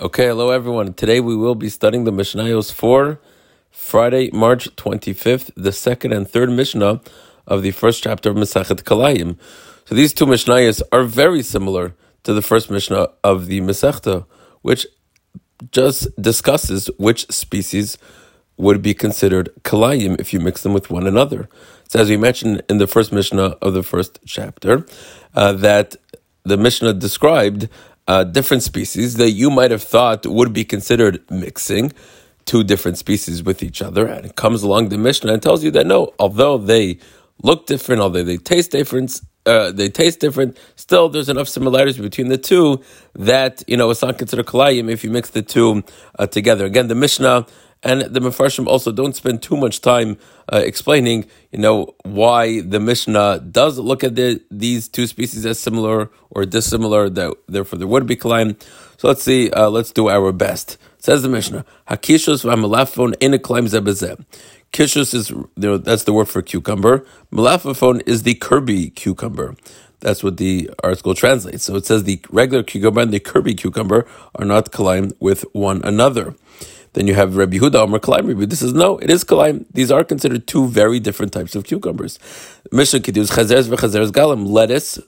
Okay, hello everyone. Today we will be studying the Mishnayos for Friday, March 25th, the second and third Mishnah of the first chapter of Masachet Kalayim. So these two Mishnayos are very similar to the first Mishnah of the Masechta, which just discusses which species would be considered Kalayim if you mix them with one another. So as we mentioned in the first Mishnah of the first chapter, uh, that the Mishnah described uh, different species that you might have thought would be considered mixing two different species with each other. And it comes along the Mishnah and tells you that no, although they look different, although they taste different, uh, they taste different. Still, there's enough similarities between the two that you know it's not considered kalayim if you mix the two uh, together. Again, the Mishnah and the Mefarshim also don't spend too much time uh, explaining, you know, why the Mishnah does look at the, these two species as similar or dissimilar, that therefore there would be kalayim. So let's see, uh, let's do our best. Says the Mishnah, Hakishus v'amalafon in a klaim zebezeh. Kishus is, you know, that's the word for cucumber. Malaphone is the Kirby cucumber. That's what the article translates. So it says the regular cucumber and the Kirby cucumber are not kalayim with one another. Then you have Rabbi Huda Omer Kalaim Rabbi. This is no, it is Kalaim. These are considered two very different types of cucumbers. Mishnah Kiddush Chazeres v'Chazeres Galim lettuce.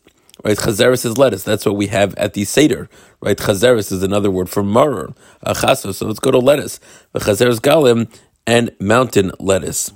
Right, chazeres is lettuce. That's what we have at the seder. Right, chazeres is another word for maror, achaso. So let's go to lettuce. The chazeres galim and mountain lettuce.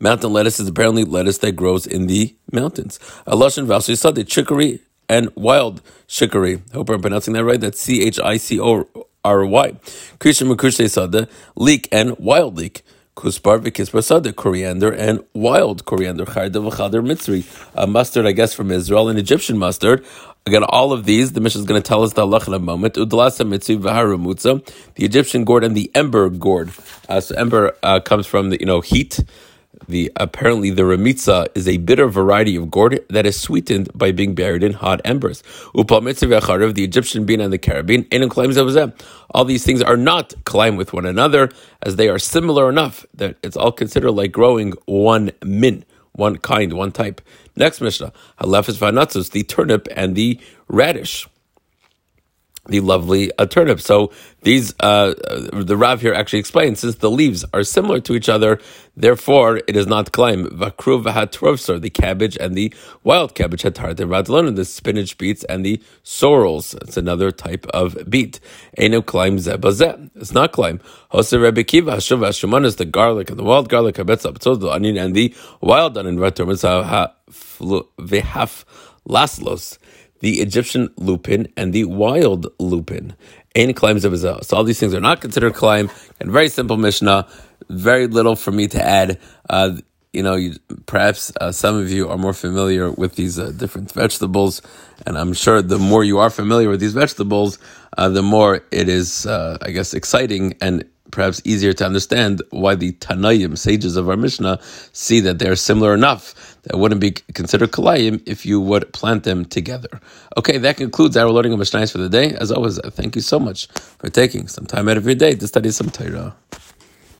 Mountain lettuce is apparently lettuce that grows in the mountains. Aloshan Valshisade, chicory and wild chicory. Hope I'm pronouncing that right. That's C H I C O R Y. Krishna Makushe Sada, leek and wild leek. Kuspar v'kispar sada, coriander and wild coriander. Charda v'chader mitzri, a mustard, I guess, from Israel, an Egyptian mustard. Again, all of these, the Mishnah is going to tell us the Allah in a moment. Udlasa mitzri v'haramutza, the Egyptian gourd and the ember gourd. Uh, so ember uh, comes from the you know heat the apparently the remitza is a bitter variety of gourd that is sweetened by being buried in hot embers. the Egyptian bean and the carabine, all these things are not climb with one another, as they are similar enough that it's all considered like growing one min, one kind, one type. Next Mishnah, halefes vanatzus, the turnip and the radish the lovely uh, turnip. So these, uh, the Rav here actually explains, since the leaves are similar to each other, therefore it is not climb. Vakru v'hatrovsor, the cabbage and the wild cabbage, hatar the radlon, the spinach beets and the sorrels. It's another type of beet. Eno climb zebazeh. It's not climb. Hose Rebbe Kiva, hashuv hashuman is the garlic and the wild garlic, habetza, so the onion and the wild onion, v'haf laslos the Egyptian lupin and the wild lupin. Ain climbs of So all these things are not considered climb. And very simple Mishnah, very little for me to add. Uh, you know, you, perhaps uh, some of you are more familiar with these uh, different vegetables, and I'm sure the more you are familiar with these vegetables, uh, the more it is, uh, I guess, exciting and perhaps easier to understand why the Tanaim, sages of our Mishnah, see that they're similar enough that wouldn't be considered Kalayim if you would plant them together. Okay, that concludes our learning of Mishnahs for the day. As always, thank you so much for taking some time out of your day to study some Torah.